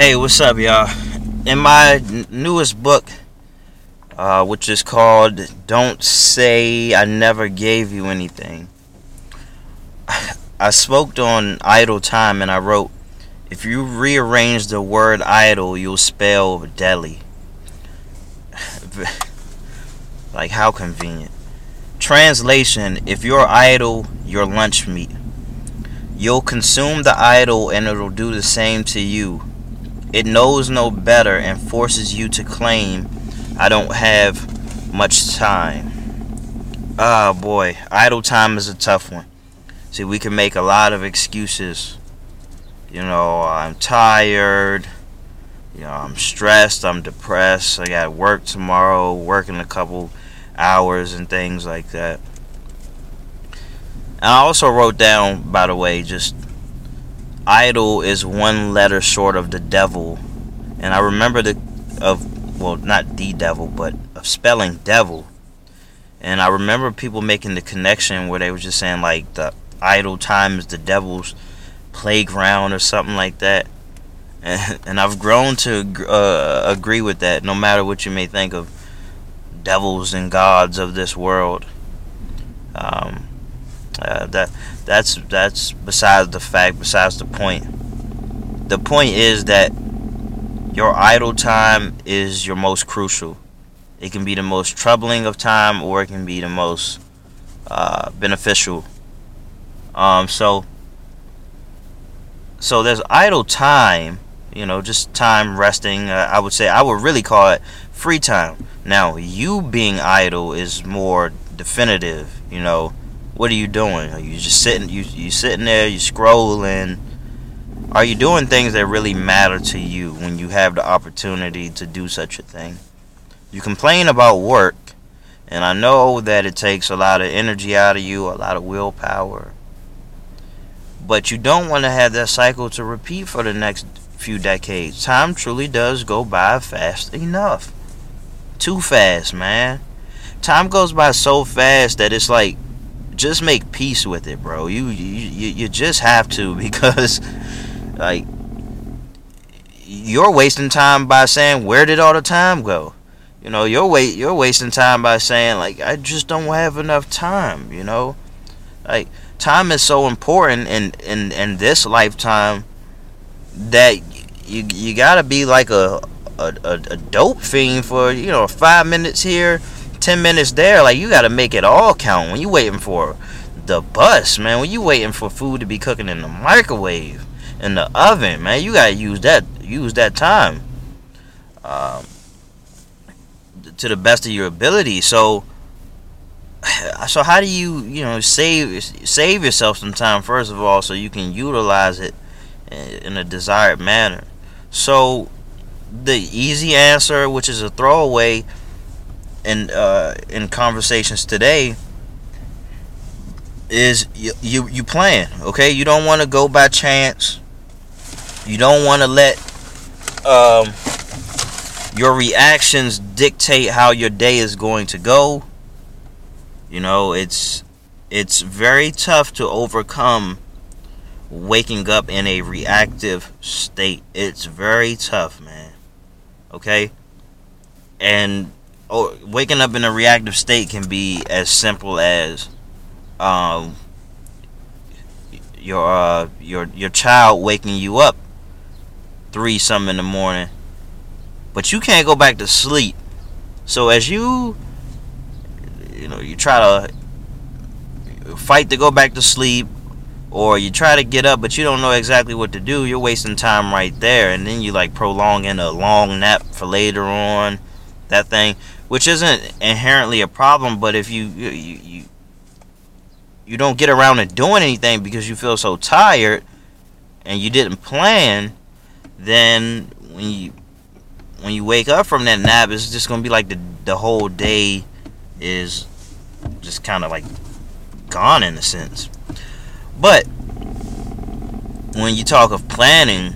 Hey, what's up, y'all? In my n- newest book, uh, which is called Don't Say I Never Gave You Anything, I spoke on idle time and I wrote, If you rearrange the word idle, you'll spell deli. like, how convenient. Translation If you're idle, you're lunch meat. You'll consume the idle and it'll do the same to you. It knows no better and forces you to claim, I don't have much time. Ah, boy, idle time is a tough one. See, we can make a lot of excuses. You know, I'm tired. You know, I'm stressed. I'm depressed. I got work tomorrow, working a couple hours and things like that. And I also wrote down, by the way, just idle is one letter short of the devil. And I remember the of well, not the devil, but of spelling devil. And I remember people making the connection where they were just saying like the idle time is the devil's playground or something like that. And, and I've grown to uh, agree with that, no matter what you may think of devils and gods of this world. Um, uh, that that's that's besides the fact, besides the point. The point is that your idle time is your most crucial. It can be the most troubling of time, or it can be the most uh, beneficial. Um, so, so there's idle time. You know, just time resting. Uh, I would say I would really call it free time. Now, you being idle is more definitive. You know, what are you doing? Are you just sitting? You you sitting there? You scrolling? Are you doing things that really matter to you when you have the opportunity to do such a thing? You complain about work, and I know that it takes a lot of energy out of you, a lot of willpower. But you don't want to have that cycle to repeat for the next few decades. Time truly does go by fast enough. Too fast, man. Time goes by so fast that it's like just make peace with it, bro. You you you just have to because like you're wasting time by saying where did all the time go? You know, you're wait you're wasting time by saying like I just don't have enough time, you know? Like time is so important in in in this lifetime that you you got to be like a, a a, dope fiend for, you know, 5 minutes here, 10 minutes there. Like you got to make it all count when you waiting for the bus, man. When you waiting for food to be cooking in the microwave, in the oven, man, you gotta use that use that time. Um, to the best of your ability. So, so how do you you know save save yourself some time first of all, so you can utilize it in a desired manner. So, the easy answer, which is a throwaway in uh, in conversations today, is you you, you plan. Okay, you don't want to go by chance. You don't want to let um your reactions dictate how your day is going to go. You know, it's it's very tough to overcome waking up in a reactive state. It's very tough, man. Okay? And oh, waking up in a reactive state can be as simple as um your uh your your child waking you up three something in the morning. But you can't go back to sleep. So as you you know, you try to fight to go back to sleep or you try to get up but you don't know exactly what to do, you're wasting time right there. And then you like prolonging a long nap for later on that thing which isn't inherently a problem but if you you you, you don't get around to doing anything because you feel so tired and you didn't plan then when you when you wake up from that nap, it's just gonna be like the the whole day is just kind of like gone in a sense. But when you talk of planning,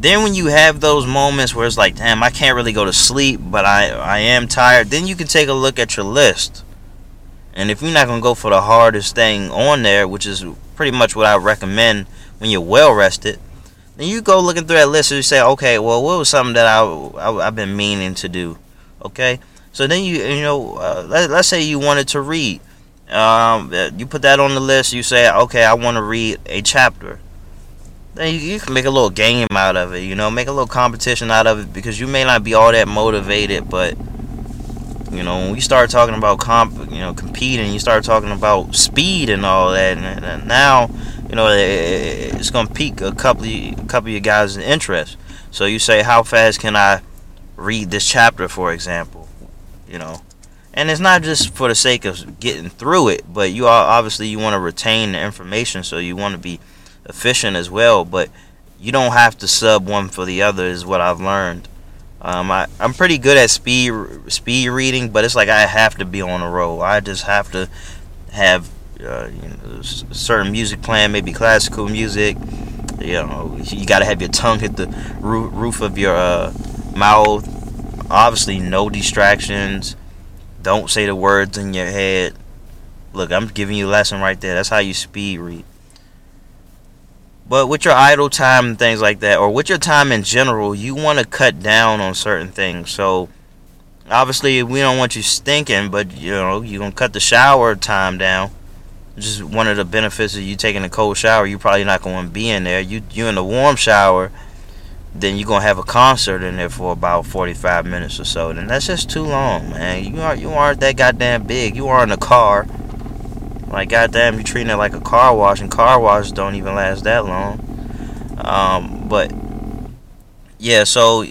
then when you have those moments where it's like, damn, I can't really go to sleep, but I I am tired, then you can take a look at your list. And if you're not gonna go for the hardest thing on there, which is pretty much what I recommend when you're well rested, then you go looking through that list and you say, okay, well, what was something that I, I have been meaning to do? Okay, so then you you know uh, let, let's say you wanted to read. Um, you put that on the list. You say, okay, I want to read a chapter. Then you, you can make a little game out of it. You know, make a little competition out of it because you may not be all that motivated, but you know, when we start talking about comp, you know, competing, you start talking about speed and all that, and, and now, you know, it, it's gonna pique a couple of a couple of guys' interest. So you say, how fast can I read this chapter, for example? You know, and it's not just for the sake of getting through it, but you are obviously you want to retain the information, so you want to be efficient as well. But you don't have to sub one for the other, is what I've learned. Um, I, I'm pretty good at speed speed reading, but it's like I have to be on a roll. I just have to have uh, you know, certain music playing, maybe classical music. You know, you got to have your tongue hit the roof, roof of your uh, mouth. Obviously, no distractions. Don't say the words in your head. Look, I'm giving you a lesson right there. That's how you speed read. But with your idle time and things like that, or with your time in general, you want to cut down on certain things. So, obviously, we don't want you stinking, but you know, you're going to cut the shower time down. Just one of the benefits of you taking a cold shower, you're probably not going to be in there. You you in a warm shower, then you're gonna have a concert in there for about 45 minutes or so. Then that's just too long, man. You aren't you aren't that goddamn big. You are in a car. Like goddamn, you're treating it like a car wash, and car washes don't even last that long. Um, but yeah, so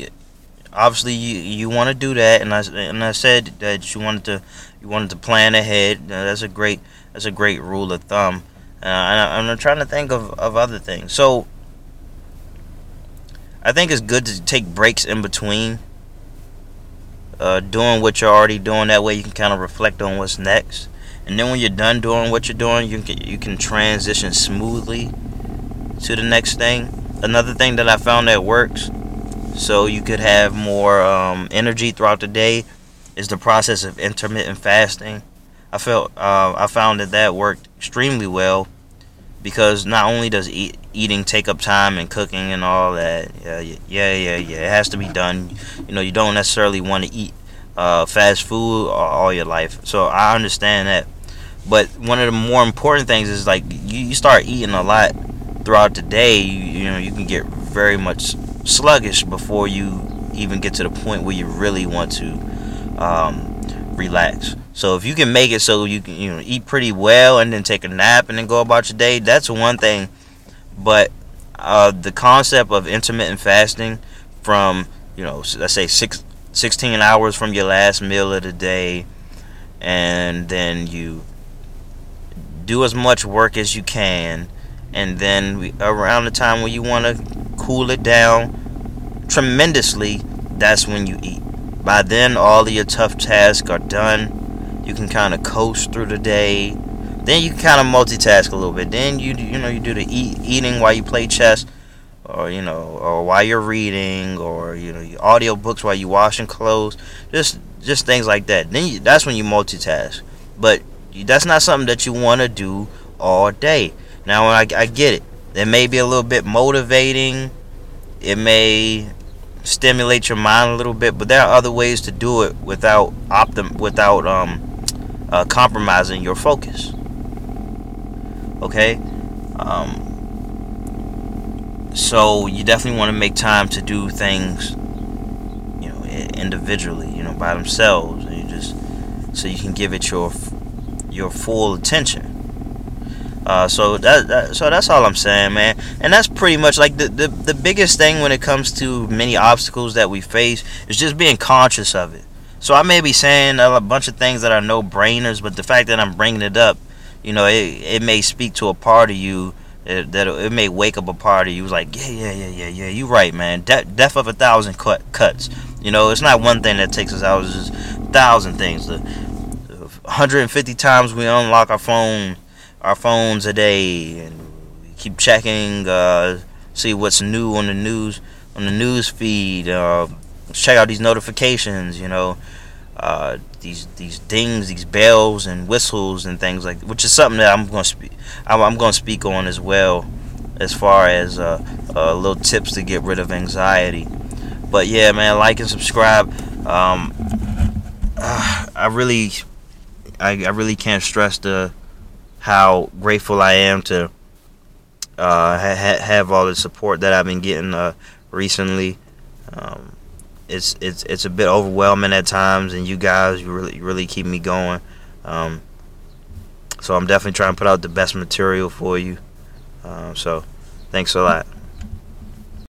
obviously you you want to do that, and I and I said that you wanted to you wanted to plan ahead. That's a great that's a great rule of thumb. Uh, and I, I'm trying to think of, of other things. So I think it's good to take breaks in between uh, doing what you're already doing. That way you can kind of reflect on what's next. And then when you're done doing what you're doing, you can you can transition smoothly to the next thing. Another thing that I found that works, so you could have more um, energy throughout the day, is the process of intermittent fasting. I felt uh, I found that that worked extremely well because not only does eat, eating take up time and cooking and all that, yeah, yeah, yeah, yeah, it has to be done. You know, you don't necessarily want to eat uh, fast food all your life, so I understand that. But one of the more important things is like you, you start eating a lot throughout the day. You, you know, you can get very much sluggish before you even get to the point where you really want to um, relax. So if you can make it so you can you know eat pretty well and then take a nap and then go about your day, that's one thing. But uh, the concept of intermittent fasting from you know let's say six, 16 hours from your last meal of the day, and then you do as much work as you can, and then we, around the time when you want to cool it down tremendously, that's when you eat. By then, all of your tough tasks are done you can kind of coast through the day. Then you can kind of multitask a little bit. Then you you know you do the eat, eating while you play chess, or you know, or while you're reading, or you know, audio books while you're washing clothes. Just just things like that. Then you, that's when you multitask. But that's not something that you want to do all day. Now I, I get it. It may be a little bit motivating. It may stimulate your mind a little bit, but there are other ways to do it without optim without um uh, compromising your focus. Okay? Um, so you definitely want to make time to do things, you know, individually, you know, by themselves. And you just so you can give it your your full attention. Uh, so that, that, so that's all I'm saying, man. And that's pretty much like the, the the biggest thing when it comes to many obstacles that we face is just being conscious of it. So I may be saying a bunch of things that are no brainers, but the fact that I'm bringing it up, you know, it, it may speak to a part of you it, that it may wake up a part of you like, yeah, yeah, yeah, yeah, yeah, you right, man. De- death of a thousand cut cuts. You know, it's not one thing that takes us out; it's just a thousand things. The 150 times we unlock our phone, our phones a day, and we keep checking, uh, see what's new on the news on the news feed. Uh, check out these notifications, you know, uh, these these dings, these bells and whistles and things like, which is something that I'm to speak, I'm, I'm to speak on as well as far as uh, uh, little tips to get rid of anxiety. But yeah, man, like and subscribe. Um, I really, I, I really can't stress the how grateful I am to uh, ha- have all the support that I've been getting uh, recently. Um, it's it's it's a bit overwhelming at times, and you guys you really really keep me going. Um, so I'm definitely trying to put out the best material for you. Uh, so thanks a lot.